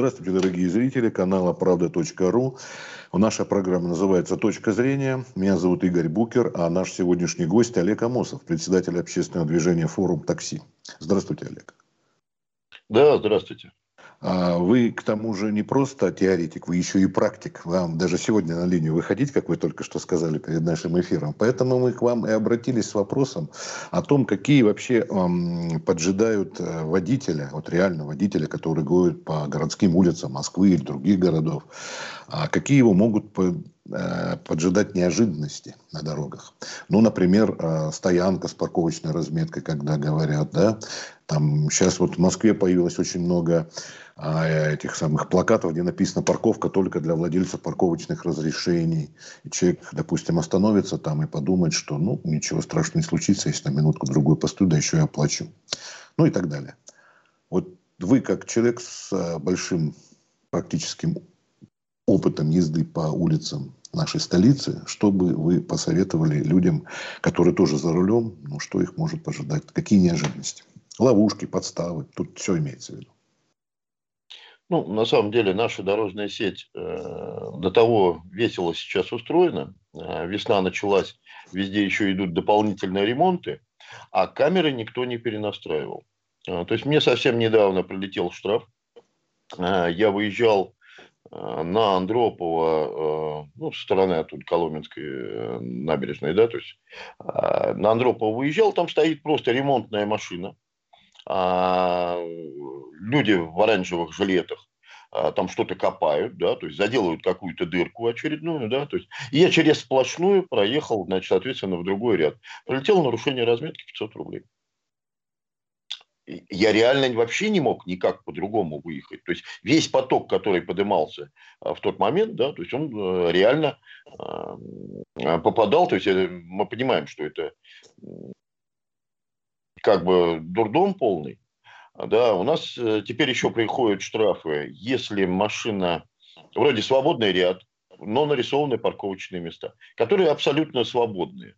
Здравствуйте, дорогие зрители канала Правда.ру. Наша программа называется «Точка зрения». Меня зовут Игорь Букер, а наш сегодняшний гость Олег Амосов, председатель общественного движения «Форум такси». Здравствуйте, Олег. Да, здравствуйте. А вы, к тому же, не просто теоретик, вы еще и практик. Вам даже сегодня на линию выходить, как вы только что сказали перед нашим эфиром. Поэтому мы к вам и обратились с вопросом о том, какие вообще поджидают э, водителя, вот реально водителя, который гуляет по городским улицам Москвы или других городов, а какие его могут Э, поджидать неожиданности на дорогах. Ну, например, э, стоянка с парковочной разметкой, когда говорят, да, там сейчас вот в Москве появилось очень много этих самых плакатов, где написано парковка только для владельцев парковочных разрешений. И человек, допустим, остановится там и подумает, что ну ничего страшного не случится, если на минутку другую постою, да еще и оплачу. Ну и так далее. Вот вы как человек с э, большим практическим опытом езды по улицам нашей столицы, что бы вы посоветовали людям, которые тоже за рулем, ну, что их может ожидать, какие неожиданности? Ловушки, подставы, тут все имеется в виду. Ну, на самом деле, наша дорожная сеть э, до того весело сейчас устроена. Э, весна началась, везде еще идут дополнительные ремонты, а камеры никто не перенастраивал. Э, то есть, мне совсем недавно прилетел штраф. Э, я выезжал Э, на Андропова, э, ну, со стороны оттуда Коломенской э, набережной, да, то есть на Андропова выезжал, там стоит просто ремонтная машина, а, люди в оранжевых жилетах, там что-то копают, да, то есть заделывают какую-то дырку очередную, да, то есть и я через сплошную проехал, значит, соответственно, в другой ряд. Пролетело нарушение разметки 500 рублей я реально вообще не мог никак по-другому выехать. То есть весь поток, который поднимался а, в тот момент, да, то есть он э, реально а, попадал, то есть мы понимаем, что это как бы дурдом полный. Да, у нас э, теперь еще приходят штрафы, если машина вроде свободный ряд, но нарисованы парковочные места, которые абсолютно свободные.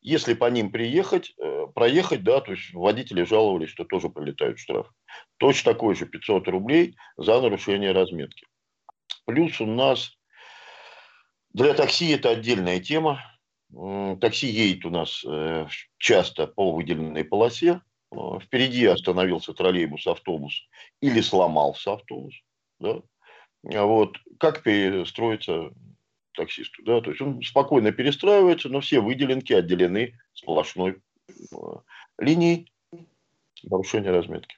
Если по ним приехать, э, проехать, да, то есть водители жаловались, что тоже прилетают штраф. Точно такой же 500 рублей за нарушение разметки. Плюс у нас для такси это отдельная тема. Такси едет у нас э, часто по выделенной полосе. Э, впереди остановился троллейбус, автобус или сломался автобус. Да? Вот. Как перестроиться таксисту. Да? То есть он спокойно перестраивается, но все выделенки отделены сплошной э, линией нарушения разметки.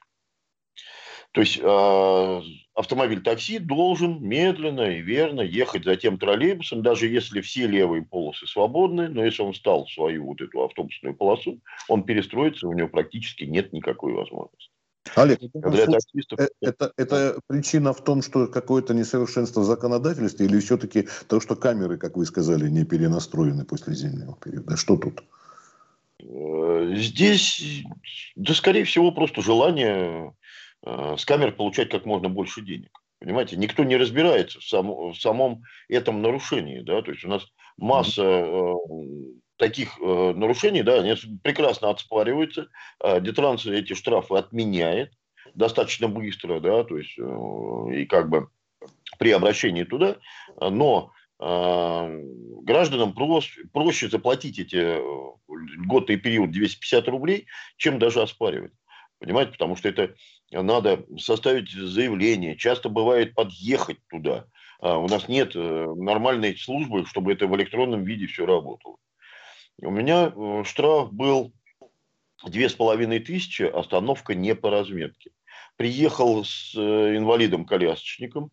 То есть э, автомобиль такси должен медленно и верно ехать за тем троллейбусом, даже если все левые полосы свободны, но если он стал в свою вот эту автобусную полосу, он перестроится, у него практически нет никакой возможности. Олег, для таксистов... Э, это, это причина в том, что какое-то несовершенство в законодательстве или все-таки то, что камеры, как вы сказали, не перенастроены после зимнего периода? Что тут? Э, здесь, да, скорее всего, просто желание с камер получать как можно больше денег. Понимаете, никто не разбирается в, сам, в самом этом нарушении. Да? То есть у нас масса таких э, нарушений, да, они прекрасно отспариваются. Э, Детранс эти штрафы отменяет достаточно быстро, да, то есть э, и как бы при обращении туда, но э, гражданам проще, проще заплатить эти э, льготный период 250 рублей, чем даже оспаривать. Понимаете, потому что это надо составить заявление, часто бывает подъехать туда. А у нас нет э, нормальной службы, чтобы это в электронном виде все работало. У меня э, штраф был две с половиной тысячи, остановка не по разметке. Приехал с э, инвалидом-колясочником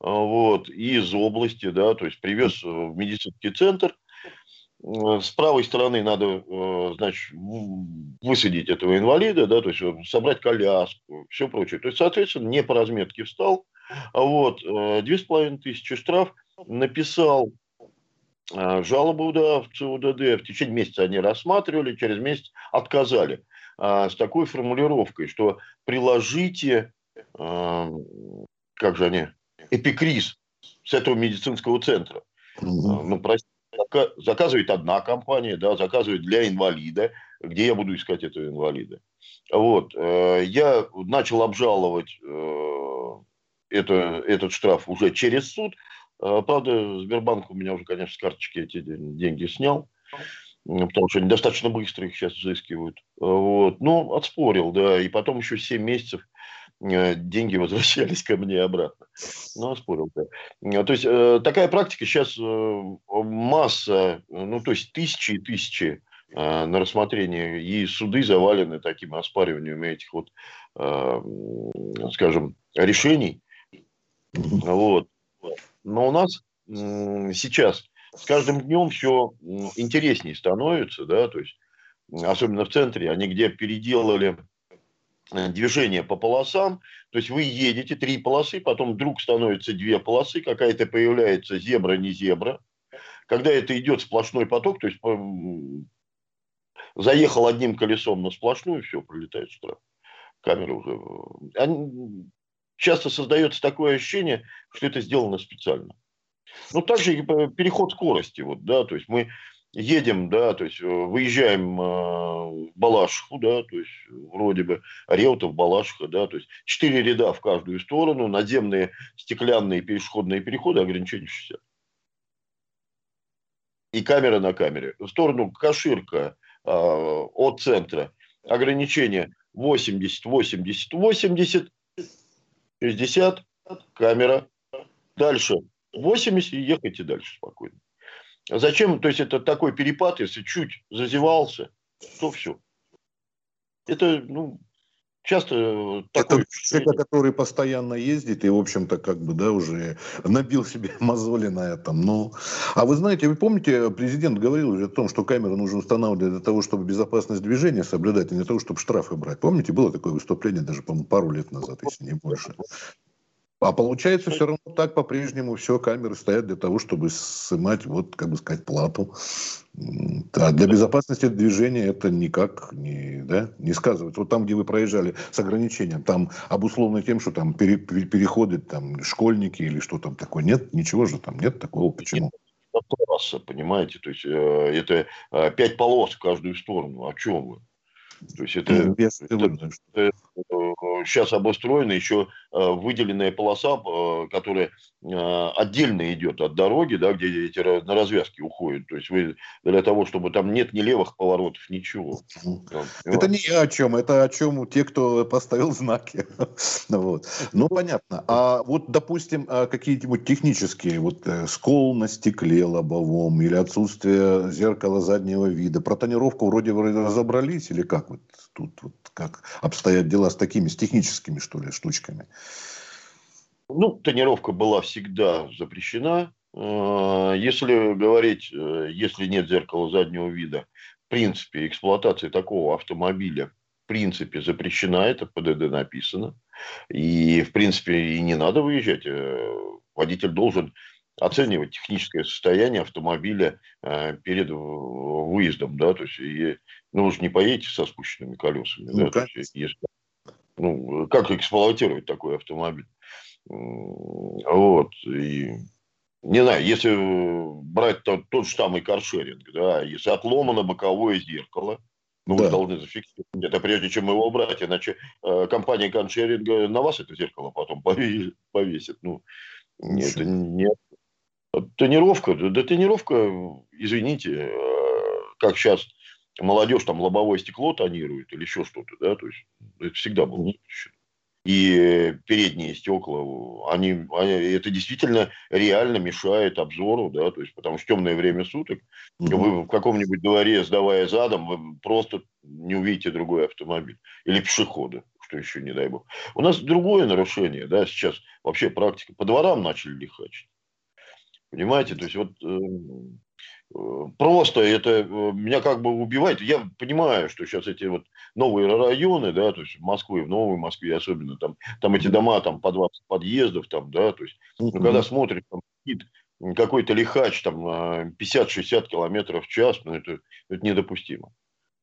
а, вот, из области, да, то есть привез в медицинский центр. С правой стороны надо, э, значит, высадить этого инвалида, да, то есть собрать коляску, все прочее. То есть, соответственно, не по разметке встал. А вот, две с половиной тысячи штраф, написал жалобу да, в ЦУДД. В течение месяца они рассматривали, через месяц отказали с такой формулировкой, что приложите, как же они, эпикриз с этого медицинского центра. Ну, простите, заказывает одна компания, да, заказывает для инвалида, где я буду искать этого инвалида. Вот. Э, я начал обжаловать э, это, этот штраф уже через суд. А, правда, Сбербанк у меня уже, конечно, с карточки эти деньги снял, потому что они достаточно быстро их сейчас взыскивают. Вот. Ну, отспорил, да, и потом еще 7 месяцев э, деньги возвращались ко мне обратно. Ну, оспорил, да. То есть, э, такая практика сейчас масса, ну, то есть, тысячи и тысячи на рассмотрение, и суды завалены таким оспариванием этих вот, скажем, решений. Вот. Но у нас сейчас с каждым днем все интереснее становится, да, то есть особенно в центре, они где переделали э, движение по полосам, то есть вы едете три полосы, потом вдруг становится две полосы, какая-то появляется зебра, не зебра. Когда это идет сплошной поток, то есть заехал одним колесом на сплошную, все, пролетает штраф. Камера уже... Э, они, часто создается такое ощущение, что это сделано специально. Ну, также и переход скорости, вот, да, то есть мы едем, да, то есть э, выезжаем э, в Балашиху, да, то есть вроде бы Реутов, Балашиха, да, то есть четыре ряда в каждую сторону, надземные стеклянные пешеходные переходы, ограничение 60. И камера на камере. В сторону Каширка э, от центра ограничение 80, 80, 80, 60, камера. Дальше 80 и ехайте дальше спокойно. Зачем? То есть это такой перепад, если чуть зазевался, то все. Это, ну, часто такой... Это человек, который постоянно ездит и, в общем-то, как бы, да, уже набил себе мозоли на этом. Ну, а вы знаете, вы помните, президент говорил уже о том, что камеры нужно устанавливать для того, чтобы безопасность движения соблюдать, а не для того, чтобы штрафы брать. Помните, было такое выступление даже, по-моему, пару лет назад, если не больше. А получается все равно так по-прежнему все камеры стоят для того, чтобы снимать, вот, как бы сказать, плату. А для безопасности движения это никак не, да, не сказывается. Вот там, где вы проезжали с ограничением, там обусловлено тем, что там пере, переходят там школьники или что там такое. Нет, ничего же там нет такого. Почему? Трасса, понимаете, то есть э, это э, пять полос в каждую сторону. О чем вы? То есть это, это, это, сейчас обустроена еще выделенная полоса, э, которая э, отдельно идет от дороги, да, где эти на развязки уходят. То есть вы для того, чтобы там нет ни левых поворотов, ничего. Это не я о чем, это о чем те, кто поставил знаки. вот. Ну, понятно. А вот, допустим, а какие-нибудь технические, вот скол на стекле лобовом или отсутствие зеркала заднего вида, про тонировку вроде разобрались или как вот тут вот как обстоят дела с такими, с техническими, что ли, штучками? Ну, тонировка была всегда запрещена. Э, если говорить, э, если нет зеркала заднего вида, в принципе, эксплуатация такого автомобиля в принципе запрещена, это ПДД написано. И, в принципе, и не надо выезжать. Э, водитель должен оценивать техническое состояние автомобиля перед выездом, да, то есть и, ну, вы же не поедете со спущенными колесами, ну, да, то есть, если ну, как эксплуатировать такой автомобиль. Вот. И, не знаю, если брать тот, тот же самый каршеринг, да, если отломано боковое зеркало, ну, да. вы должны зафиксировать это, прежде чем его убрать, иначе э, компания каршеринга на вас это зеркало потом повесит. Ну, нет, нет. Тонировка, да тонировка, извините, э, как сейчас молодежь там лобовое стекло тонирует или еще что-то, да, то есть это всегда было запрещено. И передние стекла, они, они, это действительно реально мешает обзору, да, то есть потому что темное время суток, угу. вы в каком-нибудь дворе, сдавая задом, вы просто не увидите другой автомобиль или пешехода, что еще не дай бог. У нас другое нарушение, да, сейчас вообще практика, по дворам начали лихачить. Понимаете, то есть вот эм, просто это э, меня как бы убивает. Я понимаю, что сейчас эти вот новые районы, да, то есть в Москве, в Новой Москве особенно, там, там эти дома там по 20 подъездов, там, да, то есть, ну, когда смотришь, там, какой-то лихач, там, 50-60 километров в час, ну, это, это недопустимо.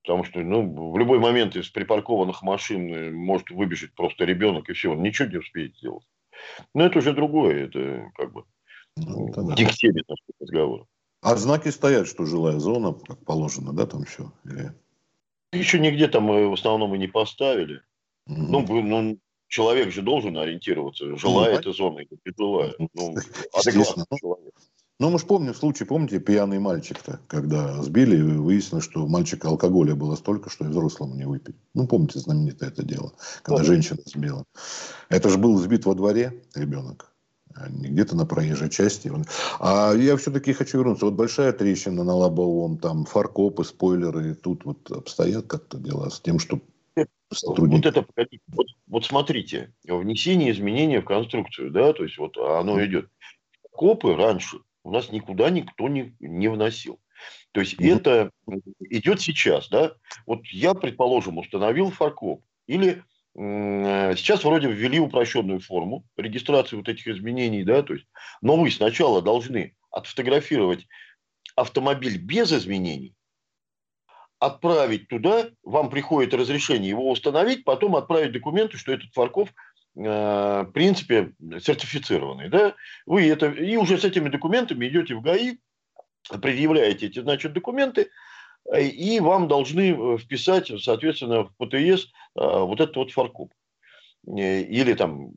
Потому что, ну, в любой момент из припаркованных машин э, может выбежать просто ребенок, и все, он ничего не успеет сделать. Но это уже другое, это как бы ну, это да. разговора. А знаки стоят, что жилая зона, как положено, да, там все? Или... Еще нигде там мы в основном и не поставили. Угу. Ну, ну, человек же должен ориентироваться, желая ну, эта зона или не желая. Ну, адекватный человек. Ну, мы же помним случай, помните, пьяный мальчик-то, когда сбили, выяснилось, что у мальчика алкоголя было столько, что и взрослому не выпить. Ну, помните знаменитое это дело, когда женщина сбила. Это же был сбит во дворе ребенок, а не где-то на проезжей части. А я все-таки хочу вернуться. Вот большая трещина на лобовом, там фаркопы, спойлеры, тут вот обстоят как-то дела с тем, что сотрудники... Вот это, вот, вот смотрите, внесение изменений в конструкцию, да, то есть вот оно идет. Копы раньше у нас никуда никто не, не вносил. То есть mm-hmm. это идет сейчас, да. Вот я, предположим, установил фаркоп. Или сейчас вроде ввели упрощенную форму регистрации вот этих изменений, да, то есть, но вы сначала должны отфотографировать автомобиль без изменений, отправить туда, вам приходит разрешение его установить, потом отправить документы, что этот фаркоп Э, в принципе, сертифицированный, да, вы это, и уже с этими документами идете в ГАИ, предъявляете эти, значит, документы, и вам должны э, вписать, соответственно, в ПТС вот этот вот фаркоп. Или там,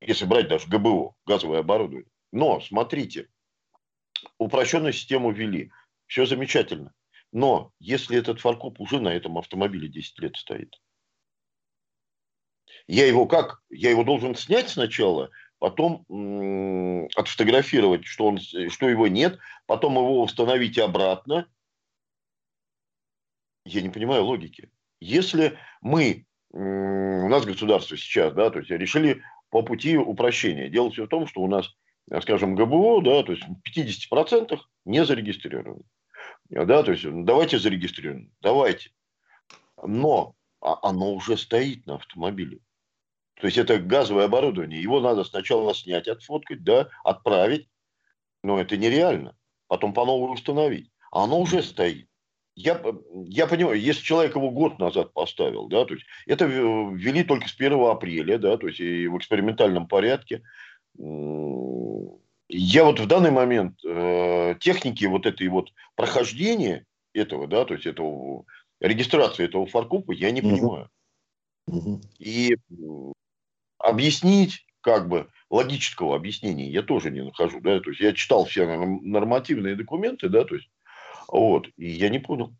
если брать даже ГБО, газовое оборудование. Но, смотрите, упрощенную систему ввели, все замечательно. Но если этот фаркоп уже на этом автомобиле 10 лет стоит, я его как? Я его должен снять сначала, потом отфотографировать, что, он, что его нет, потом его установить обратно. Я не понимаю логики. Если мы, у нас государство сейчас, да, то есть решили по пути упрощения. Дело все в том, что у нас, скажем, ГБО, да, то есть в 50% не зарегистрировано. Да, то есть давайте зарегистрируем, давайте. Но а оно уже стоит на автомобиле. То есть это газовое оборудование. Его надо сначала снять, отфоткать, да, отправить. Но это нереально. Потом по новой установить. А оно уже стоит. Я, я понимаю, если человек его год назад поставил, да, то есть это ввели только с 1 апреля, да, то есть и в экспериментальном порядке. Я вот в данный момент э, техники вот этой вот прохождения этого, да, то есть этого регистрации этого фаркопа я не понимаю. Угу. И объяснить, как бы, логического объяснения я тоже не нахожу, да, то есть я читал все нормативные документы, да, то есть, вот, и я не понял.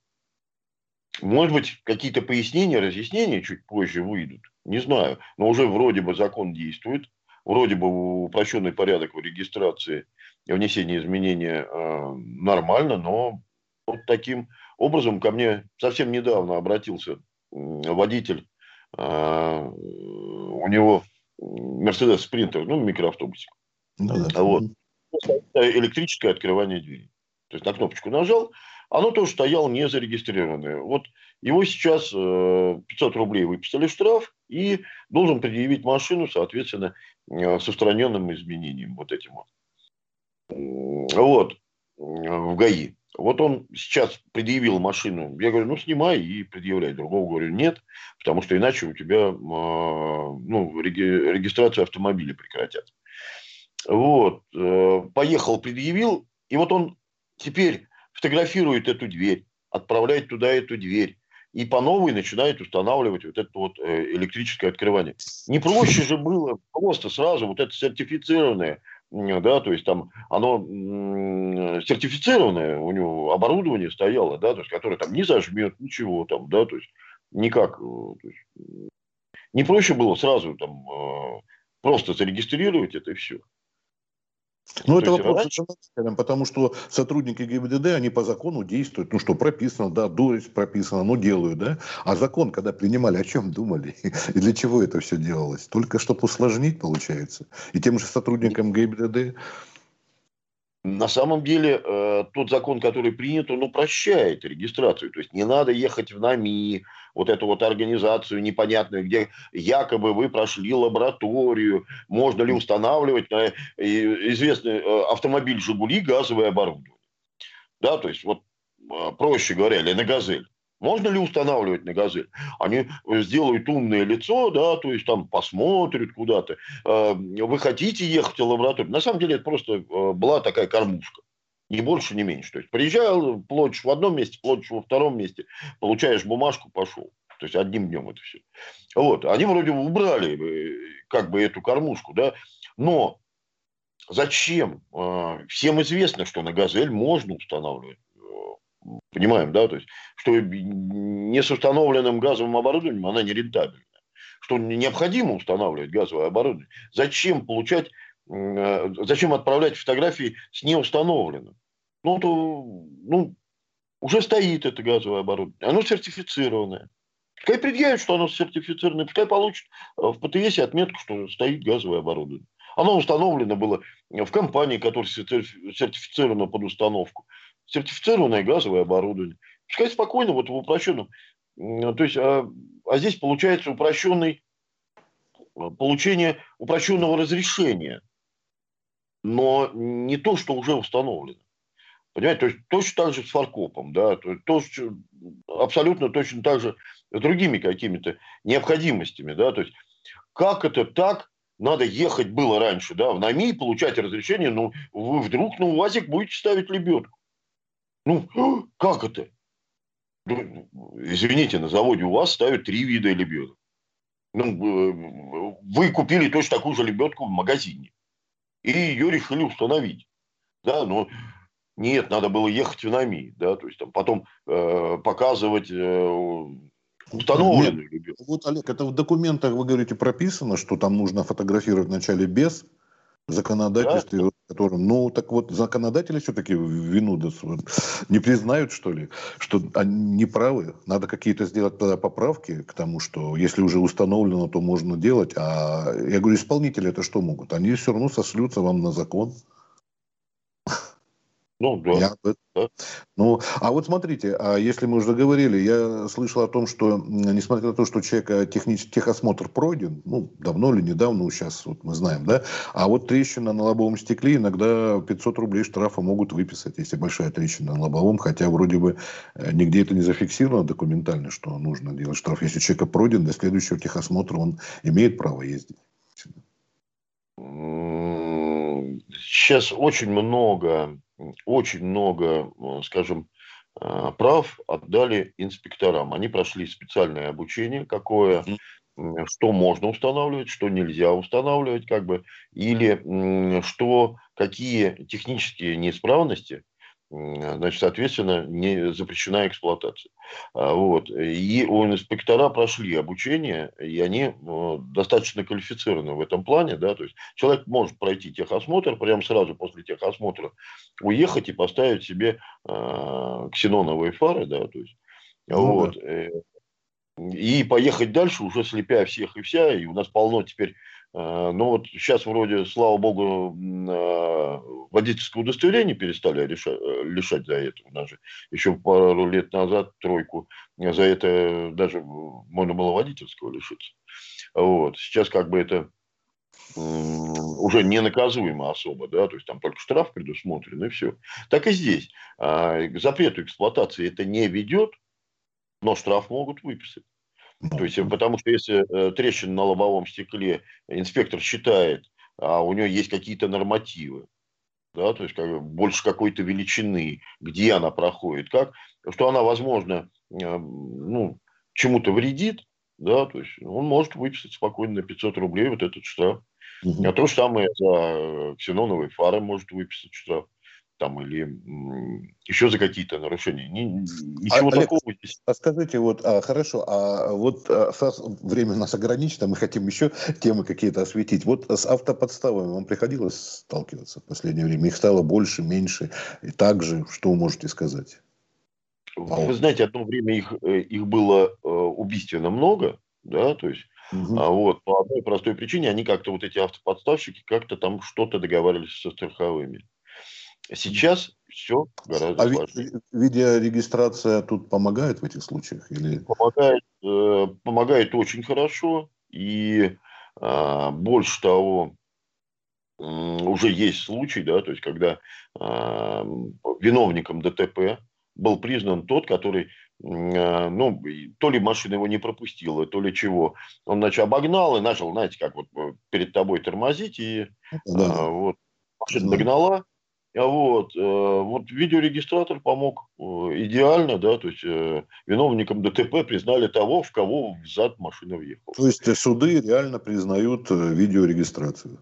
Может быть, какие-то пояснения, разъяснения чуть позже выйдут, не знаю, но уже вроде бы закон действует, вроде бы упрощенный порядок в регистрации и внесении изменения э, нормально, но вот таким образом ко мне совсем недавно обратился водитель, э, у него Мерседес Спринтер, ну, микроавтобусик. Ну, да. Вот. Электрическое открывание двери. То есть на кнопочку нажал, оно тоже стояло не зарегистрированное. Вот его сейчас 500 э, рублей выписали штраф и должен предъявить машину, соответственно, э, с устраненным изменением вот этим вот. Вот. В ГАИ. Вот он сейчас предъявил машину. Я говорю, ну, снимай и предъявляй. Другого говорю, нет, потому что иначе у тебя ну, регистрацию автомобиля прекратят. Вот. Э, поехал, предъявил. И вот он теперь фотографирует эту дверь, отправляет туда эту дверь. И по новой начинает устанавливать вот это вот э, электрическое открывание. Не проще же было просто сразу вот это сертифицированное да, то есть там оно сертифицированное, у него оборудование стояло, да, то есть которое там не зажмет, ничего там, да, то есть никак, э, то есть, не проще было сразу там э, просто зарегистрировать это и все. Ну, это вопрос раньше... потому что сотрудники ГИБДД, они по закону действуют. Ну, что прописано, да, дурость прописано, ну, делают, да. А закон, когда принимали, о чем думали? И для чего это все делалось? Только чтобы усложнить, получается. И тем же сотрудникам ГИБДД на самом деле, э, тот закон, который принят, он упрощает регистрацию. То есть не надо ехать в НАМИ, вот эту вот организацию непонятную, где якобы вы прошли лабораторию, можно ли устанавливать на известный э, автомобиль «Жигули» газовое оборудование. Да, то есть вот э, проще говоря, или на «Газель». Можно ли устанавливать на «Газель»? Они сделают умное лицо, да, то есть там посмотрят куда-то. Э, вы хотите ехать в лабораторию? На самом деле это просто э, была такая кормушка. Ни больше, ни меньше. То есть приезжал, платишь в одном месте, платишь во втором месте, получаешь бумажку, пошел. То есть одним днем это все. Вот. Они вроде убрали э, как бы эту кормушку, да. Но зачем? Всем известно, что на «Газель» можно устанавливать. Понимаем, да? То есть, что не с установленным газовым оборудованием она не рентабельна. Что необходимо устанавливать газовое оборудование. Зачем получать, э, зачем отправлять фотографии с неустановленным? Ну, то, ну, уже стоит это газовое оборудование. Оно сертифицированное. Пускай предъявит, что оно сертифицировано, пускай получит э, в ПТС отметку, что стоит газовое оборудование. Оно установлено было в компании, которая сертифицирована под установку. Сертифицированное газовое оборудование. Пускай спокойно, вот в упрощенном. То есть, а, а здесь получается упрощенный, э, получение упрощенного разрешения. Но не то, что уже установлено. Понимаете, то есть точно так же с фаркопом, да, то, то, абсолютно точно так же с другими какими-то необходимостями, да, то есть как это так, надо ехать было раньше, да, в НАМИ, получать разрешение, но вы вдруг на УАЗик будете ставить лебедку. Ну, как это? Ну, извините, на заводе у вас ставят три вида лебедок. Ну, э, вы купили точно такую же лебедку в магазине. И ее решили установить. Да, но нет, надо было ехать в НАМИ, да, то есть там потом э, показывать э, Установленную Нет, Вот, Олег, это в документах, вы говорите, прописано, что там нужно фотографировать вначале без законодательстве, да. Которым, ну, так вот, законодатели все-таки вину не признают, что ли, что они не правы. Надо какие-то сделать тогда поправки к тому, что если уже установлено, то можно делать. А я говорю, исполнители это что могут? Они все равно сошлются вам на закон. Ну, да. Я, да. Ну, а вот смотрите, а если мы уже говорили, я слышал о том, что, несмотря на то, что у человека технический техосмотр пройден, ну, давно или недавно, сейчас вот мы знаем, да, а вот трещина на лобовом стекле иногда 500 рублей штрафа могут выписать, если большая трещина на лобовом, хотя вроде бы э, нигде это не зафиксировано документально, что нужно делать штраф. Если человека пройден, до следующего техосмотра он имеет право ездить. Сейчас очень много очень много, э, скажем, э, прав отдали инспекторам. Они прошли специальное обучение, какое, что можно устанавливать, что нельзя устанавливать, как бы, или что, какие технические неисправности значит, соответственно, не запрещена эксплуатация. А, вот. И у инспектора прошли обучение, и они э, достаточно квалифицированы в этом плане. Да? То есть человек может пройти техосмотр, прямо сразу после техосмотра уехать и поставить себе э, ксеноновые фары. Да? То есть, ну, вот. Да. Э, и поехать дальше, уже слепя всех и вся. И у нас полно теперь а, ну вот сейчас вроде, слава богу, а, водительское удостоверение перестали э, лишать за это. У нас же еще пару лет назад тройку за это даже можно было водительского лишиться. Вот. Сейчас как бы это уже не наказуемо особо, да, то есть там только штраф предусмотрен и все. Так и здесь. А, к запрету эксплуатации это не ведет, но штраф могут выписать. То есть, потому что если э, трещина на лобовом стекле инспектор считает, а у него есть какие-то нормативы, да, то есть как, больше какой-то величины, где она проходит, как, что она, возможно, э, ну, чему-то вредит, да, то есть он может выписать спокойно на 500 рублей вот этот штраф. Угу. А то же самое за ксеноновые фары может выписать штраф там или еще за какие-то нарушения. Ни, ничего а, такого Олег, здесь. А скажите, вот, а, хорошо, а вот а, время у нас ограничено, мы хотим еще темы какие-то осветить. Вот с автоподставами вам приходилось сталкиваться в последнее время? Их стало больше, меньше? И также, что вы можете сказать? Вы знаете, одно время их, э, их было э, убийственно много, да, то есть Угу. А вот по одной простой причине они как-то вот эти автоподставщики как-то там что-то договаривались со страховыми. Сейчас все гораздо а сложнее. видеорегистрация тут помогает в этих случаях? Или... Помогает, э, помогает очень хорошо. И э, больше того, э, уже есть случай, да, то есть когда э, виновником ДТП был признан тот, который, э, ну, то ли машина его не пропустила, то ли чего. Он, значит, обогнал и начал, знаете, как вот э, перед тобой тормозить, и да. вот машина догнала, Вот, вот видеорегистратор помог идеально, да, то есть виновником ДТП признали того, в кого зад машина въехала. То есть суды реально признают видеорегистрацию?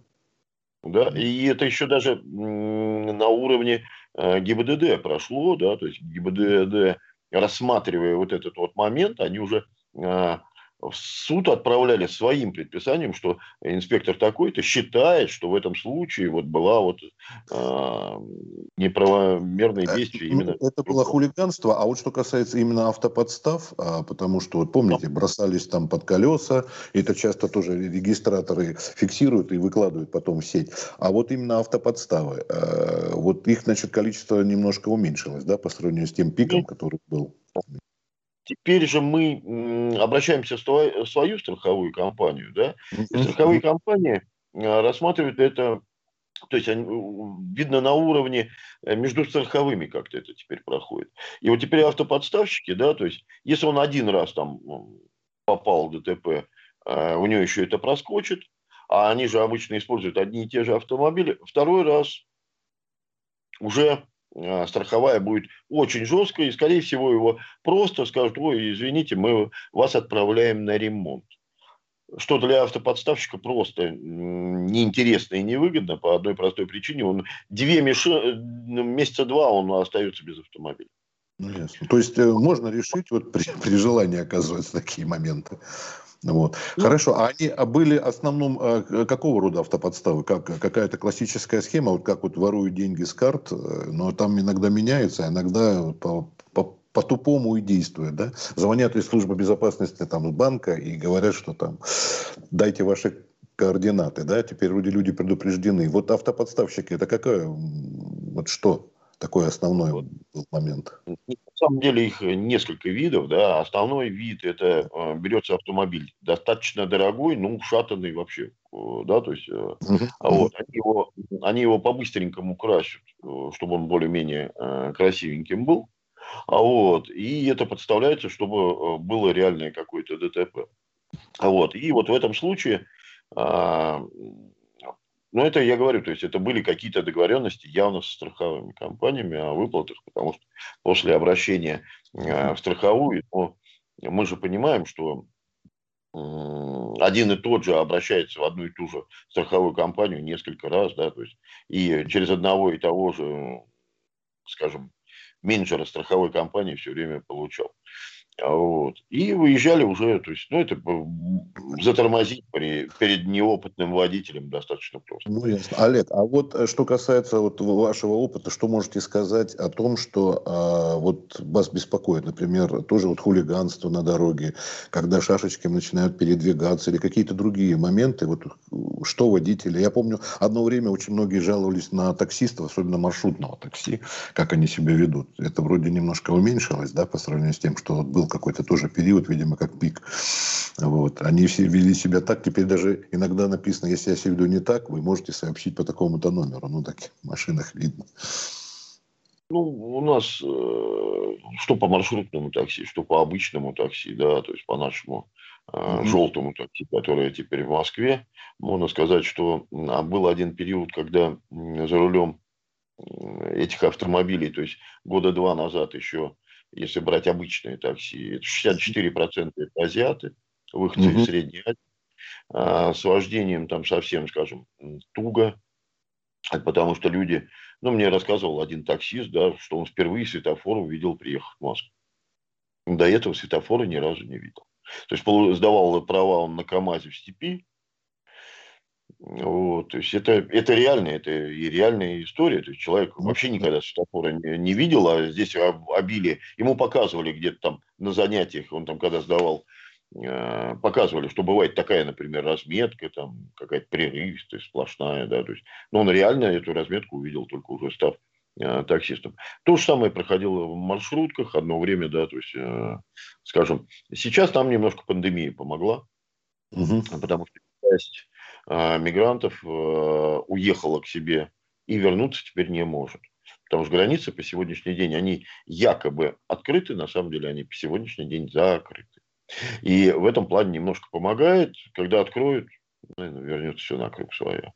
Да, и это еще даже на уровне э, ГИБДД прошло, да, то есть ГИБДД, рассматривая вот этот вот момент, они уже э, в суд отправляли своим предписанием, что инспектор такой-то считает, что в этом случае вот была вот э, неправомерные э, действия ну, именно. Это было хулиганство, а вот что касается именно автоподстав, а, потому что, вот помните, бросались там под колеса, это часто тоже регистраторы фиксируют и выкладывают потом в сеть. А вот именно автоподставы, э, вот их, значит, количество немножко уменьшилось, да, по сравнению с тем пиком, который был. Теперь же мы обращаемся в свою страховую компанию, да, и страховые компании э, рассматривают это, то есть они, видно на уровне э, между страховыми как-то это теперь проходит. И вот теперь автоподставщики, да, то есть если он один раз там попал в ДТП, э, у него еще это проскочит, а они же обычно используют одни и те же автомобили, второй раз уже страховая будет очень жесткая, и, скорее всего, его просто скажут, ой, извините, мы вас отправляем на ремонт. Что для автоподставщика просто неинтересно и невыгодно по одной простой причине. Он две меши... месяца два он остается без автомобиля. Ну, ясно. То есть э, можно решить вот при, при желании оказывается такие моменты. Вот. Ну, Хорошо, а они а были основном а, какого рода автоподставы? Как, какая-то классическая схема, вот как вот воруют деньги с карт, э, но там иногда меняются, а иногда по, по, по-тупому и действуют, да? Звонят из службы безопасности там банка и говорят, что там дайте ваши координаты, да? Теперь вроде люди предупреждены. Вот автоподставщики, это какая, вот что? Такой основной вот был момент? На самом деле их несколько видов. Да. Основной вид – это э, берется автомобиль достаточно дорогой, ну, шатанный вообще. Э, да, то есть, uh вот, они, его, они его по-быстренькому красят, чтобы он более-менее красивеньким был. А вот, и это подставляется, чтобы было реальное какое-то ДТП. А вот, и вот в этом случае а, ну, это я говорю, то есть это были какие-то договоренности явно со страховыми компаниями о выплатах, потому что после обращения э, в страховую, ну, мы же понимаем, что один и тот же обращается в одну и ту же страховую компанию несколько раз, да, то есть и через одного и того же, скажем, менеджера страховой компании все время получал. Вот. И выезжали уже, то есть, ну, это затормозить при, перед неопытным водителем достаточно просто. Ну, ясно. Олег, а вот э, что касается вот вашего опыта, что можете сказать о том, что а, вот вас беспокоит, например, тоже вот хулиганство на дороге, когда шашечки начинают передвигаться или какие-то другие моменты, вот что водители, я помню, одно время очень многие жаловались на таксистов, особенно маршрутного такси, как они себя ведут. Это вроде немножко уменьшилось, да, по сравнению с тем, что вот был какой-то тоже период, видимо, как пик. Вот. Они все вели себя так, теперь даже иногда написано, если я себя веду не так, вы можете сообщить по такому-то номеру. Ну, так в машинах видно. Ну, у нас э, что по маршрутному такси, что по обычному такси, да, то есть по нашему э, mm-hmm. желтому такси, которое теперь в Москве, можно сказать, что а был один период, когда за рулем этих автомобилей, то есть года два назад еще если брать обычные такси, это 64% это азиаты, выходцы mm-hmm. из Средней Азии, а с вождением там совсем, скажем, туго, потому что люди, ну, мне рассказывал один таксист, да, что он впервые светофор увидел, приехав в Москву. До этого светофора ни разу не видел. То есть сдавал права он на КАМАЗе в степи, вот, то есть это, это реально, это и реальная история. То есть человек вообще никогда светофора не, не видел, а здесь обили. Ему показывали где-то там на занятиях, он там когда сдавал, э, показывали, что бывает такая, например, разметка, там какая-то прерывистая, сплошная, да, то есть, но он реально эту разметку увидел, только уже став э, таксистом. То же самое проходило в маршрутках одно время, да, то есть, э, скажем, сейчас там немножко пандемия помогла, угу. потому что часть мигрантов э, уехала к себе и вернуться теперь не может. Потому что границы по сегодняшний день, они якобы открыты, на самом деле они по сегодняшний день закрыты. И в этом плане немножко помогает, когда откроют, наверное, вернется все на круг своя.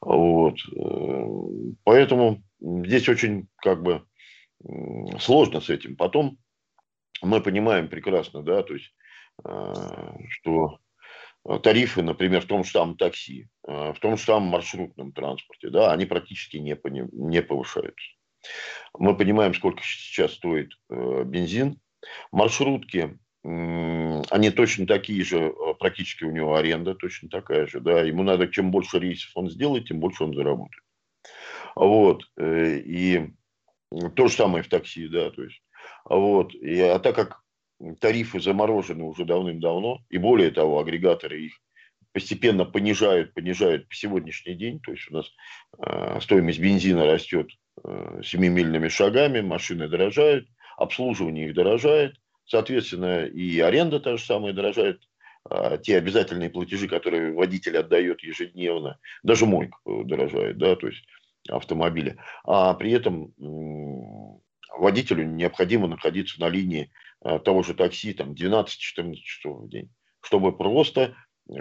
Вот. Э, поэтому здесь очень как бы сложно с этим. Потом мы понимаем прекрасно, да, то есть, что тарифы, например, в том же самом такси, в том же самом маршрутном транспорте, да, они практически не, не повышаются. Мы понимаем, сколько сейчас стоит бензин. Маршрутки они точно такие же, э, практически у него аренда точно такая же, да, ему надо, чем больше рейсов он сделает, тем больше он заработает. Вот, э, и то же самое в такси, да, то есть, вот, и, а так как тарифы заморожены уже давным-давно, и более того, агрегаторы их постепенно понижают, понижают по сегодняшний день, то есть у нас э, стоимость бензина растет э, семимильными шагами, машины дорожают, обслуживание их дорожает, Соответственно, и аренда та же самая дорожает, а те обязательные платежи, которые водитель отдает ежедневно, даже мойка дорожает, да, то есть автомобиля. А при этом водителю необходимо находиться на линии того же такси там 12-14 часов в день, чтобы просто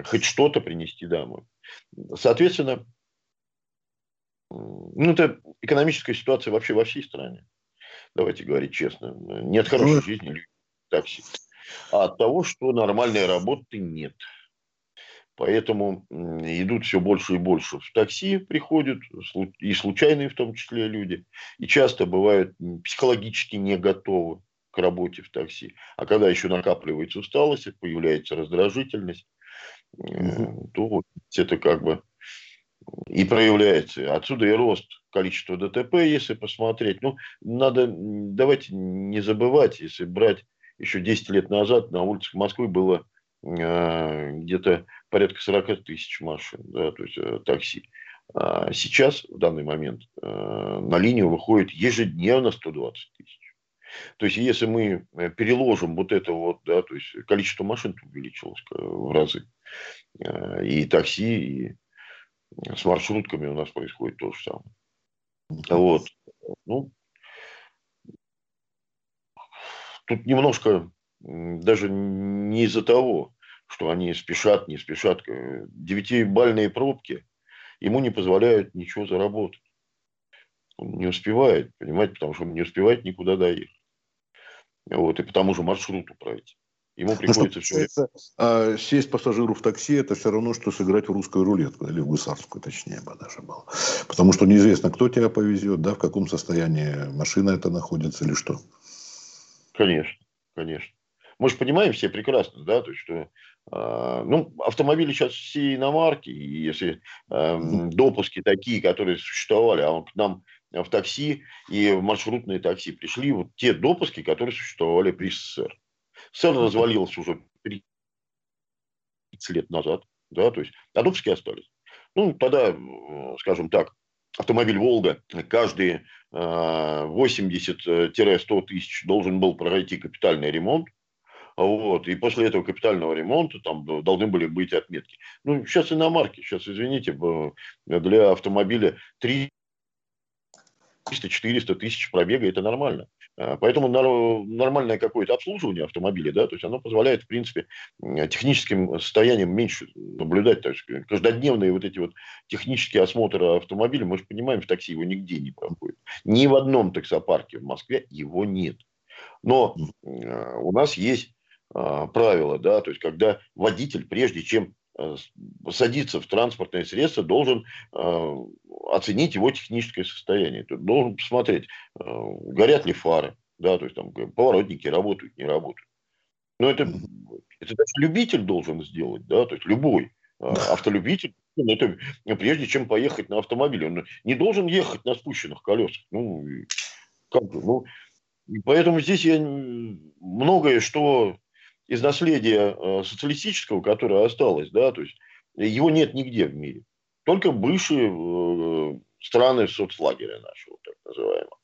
хоть что-то принести домой. Соответственно, ну, это экономическая ситуация вообще во всей стране. Давайте говорить честно. Нет хорошей ну, жизни такси, а от того, что нормальной работы нет. Поэтому идут все больше и больше в такси приходят, и случайные в том числе люди, и часто бывают психологически не готовы к работе в такси. А когда еще накапливается усталость, появляется раздражительность, угу. то вот это как бы и проявляется. Отсюда и рост количества ДТП, если посмотреть. Ну, надо, давайте не забывать, если брать еще 10 лет назад на улицах Москвы было э, где-то порядка 40 тысяч машин, да, то есть э, такси. А сейчас, в данный момент, э, на линию выходит ежедневно 120 тысяч. То есть, если мы э, переложим вот это вот, да, то есть количество машин увеличилось в разы. Э, и такси, и с маршрутками у нас происходит то же самое. Вот. Ну, тут немножко даже не из-за того, что они спешат, не спешат. Девятибальные пробки ему не позволяют ничего заработать. Он не успевает, понимаете, потому что он не успевает никуда доехать. Вот, и по тому же маршруту пройти. Ему ну, приходится все это. А, сесть пассажиру в такси, это все равно, что сыграть в русскую рулетку, или в гусарскую, точнее бы даже было. Потому что неизвестно, кто тебя повезет, да, в каком состоянии машина это находится или что. Конечно, конечно. Мы же понимаем все прекрасно, да, то есть, что э, ну, автомобили сейчас все иномарки, и если э, допуски такие, которые существовали, а он к нам в такси и в маршрутные такси пришли вот те допуски, которые существовали при СССР. СССР развалился уже 30 лет назад, да, то есть, а допуски остались. Ну, тогда, э, скажем так, автомобиль «Волга» каждые 80-100 э, тысяч должен был пройти капитальный ремонт. Вот. И после этого капитального ремонта там должны были быть отметки. Ну, сейчас иномарки, сейчас, извините, для автомобиля 300-400 тысяч пробега – это нормально. А, поэтому нормальное какое-то обслуживание автомобиля, да, то есть оно позволяет, в принципе, техническим состоянием меньше наблюдать. То есть каждодневные вот эти вот технические осмотры автомобиля, мы же понимаем, в такси его нигде не проходит. Ни в одном таксопарке в Москве его нет. Но а, у нас есть а, правило, да, то есть когда водитель, прежде чем садиться в транспортное средство, должен э, оценить его техническое состояние. Ты должен посмотреть, э, горят ли фары, да, то есть там поворотники работают, не работают. Но это, это даже любитель должен сделать, да, то есть любой э, автолюбитель, ну, это прежде чем поехать на автомобиле, он не должен ехать на спущенных колесах. Ну, как бы, ну, поэтому здесь я многое, что из наследия э, социалистического, которое осталось, да, то есть его нет нигде в мире. Только бывшие э, страны соцлагеря нашего, так называемого,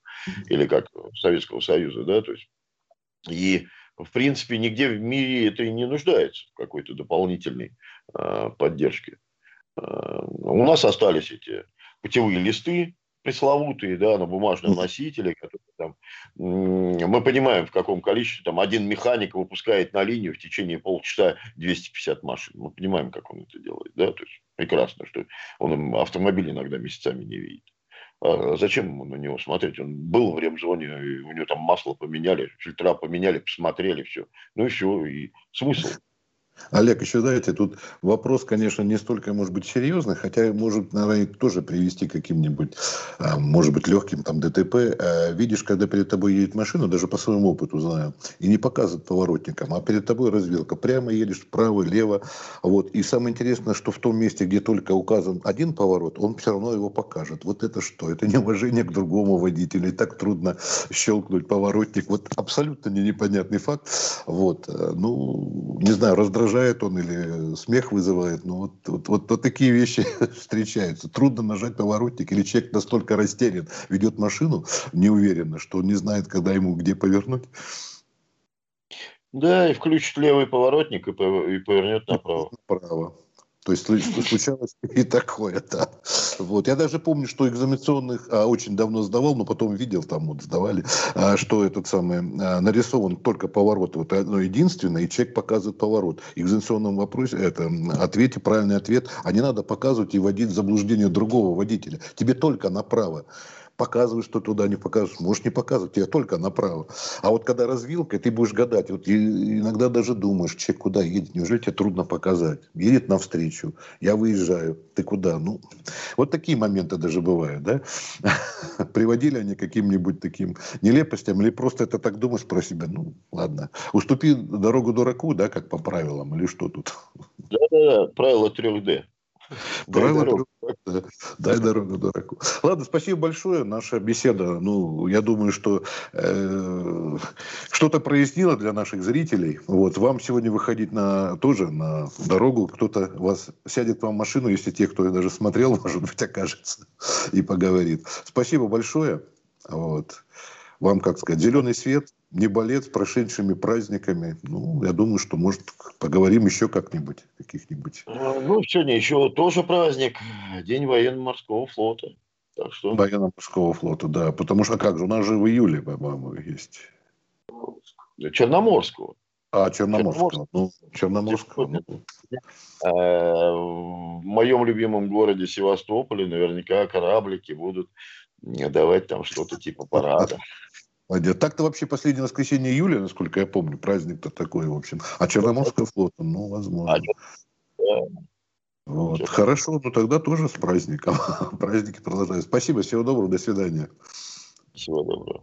или как Советского Союза, да, то есть и в принципе нигде в мире это и не нуждается в какой-то дополнительной э, поддержке. у нас остались эти путевые листы, пресловутые, да, на бумажном носителе, которые там, мы понимаем, в каком количестве там один механик выпускает на линию в течение полчаса 250 машин. Мы понимаем, как он это делает, да, то есть прекрасно, что он автомобиль иногда месяцами не видит. А зачем ему на него смотреть? Он был в ремзоне, у него там масло поменяли, фильтра поменяли, посмотрели, все. Ну и все, и смысл. Олег, еще знаете, тут вопрос, конечно, не столько, может быть, серьезный, хотя может, наверное, тоже привести к каким-нибудь, а, может быть, легким там ДТП. А, видишь, когда перед тобой едет машина, даже по своему опыту знаю, и не показывает поворотником, а перед тобой развилка. Прямо едешь вправо, лево. Вот. И самое интересное, что в том месте, где только указан один поворот, он все равно его покажет. Вот это что? Это неуважение к другому водителю. И так трудно щелкнуть поворотник. Вот абсолютно непонятный факт. Вот. Ну, не знаю, раздражает раздражает он или смех вызывает. Но вот, вот, вот, вот такие вещи встречаются. Трудно нажать поворотник, или человек настолько растерян, ведет машину неуверенно, что он не знает, когда ему где повернуть. Да, и включит левый поворотник и повернет направо. Направо. То есть случалось и такое, да. Вот. Я даже помню, что экзаменационных а, очень давно сдавал, но потом видел, там вот сдавали, а, что этот самый а, нарисован только поворот, вот одно единственное, и человек показывает поворот. В экзаменационном вопросе, это ответе, правильный ответ, а не надо показывать и вводить в заблуждение другого водителя. Тебе только направо показываешь, что туда не показываешь, можешь не показывать, тебе только направо. А вот когда развилка, ты будешь гадать. Вот иногда даже думаешь, человек куда едет, неужели тебе трудно показать? Едет навстречу, я выезжаю, ты куда? Ну, вот такие моменты даже бывают, да? Приводили они каким-нибудь таким нелепостям, или просто это так думаешь про себя? Ну, ладно. Уступи дорогу дураку, да, как по правилам, или что тут? Да-да-да, правило 3D. Правило дорогу. Да. Дай дорогу дураку. Ладно, спасибо большое. Наша беседа, ну, я думаю, что э, что-то прояснило для наших зрителей. Вот, вам сегодня выходить на тоже на дорогу. Кто-то вас сядет к вам в машину, если те, кто даже смотрел, может быть, окажется и поговорит. Спасибо большое. Вот. Вам, как сказать, зеленый свет – не болеть с прошедшими праздниками. Ну, я думаю, что, может, поговорим еще как-нибудь, каких-нибудь. А, ну, сегодня еще тоже праздник, День военно-морского флота. Так что... Военно-морского флота, да. Потому что, как же, у нас же в июле, по-моему, есть. Черноморского. А, Черноморского. Ну, Черноморского. Ну. А, в моем любимом городе Севастополе наверняка кораблики будут давать там что-то типа парада. Молодец. Так-то вообще последнее воскресенье июля, насколько я помню, праздник-то такой, в общем. А Черноморского флота, ну, возможно. Вот. Хорошо, ну тогда тоже с праздником. Праздники продолжаются. Спасибо, всего доброго, до свидания. Всего доброго.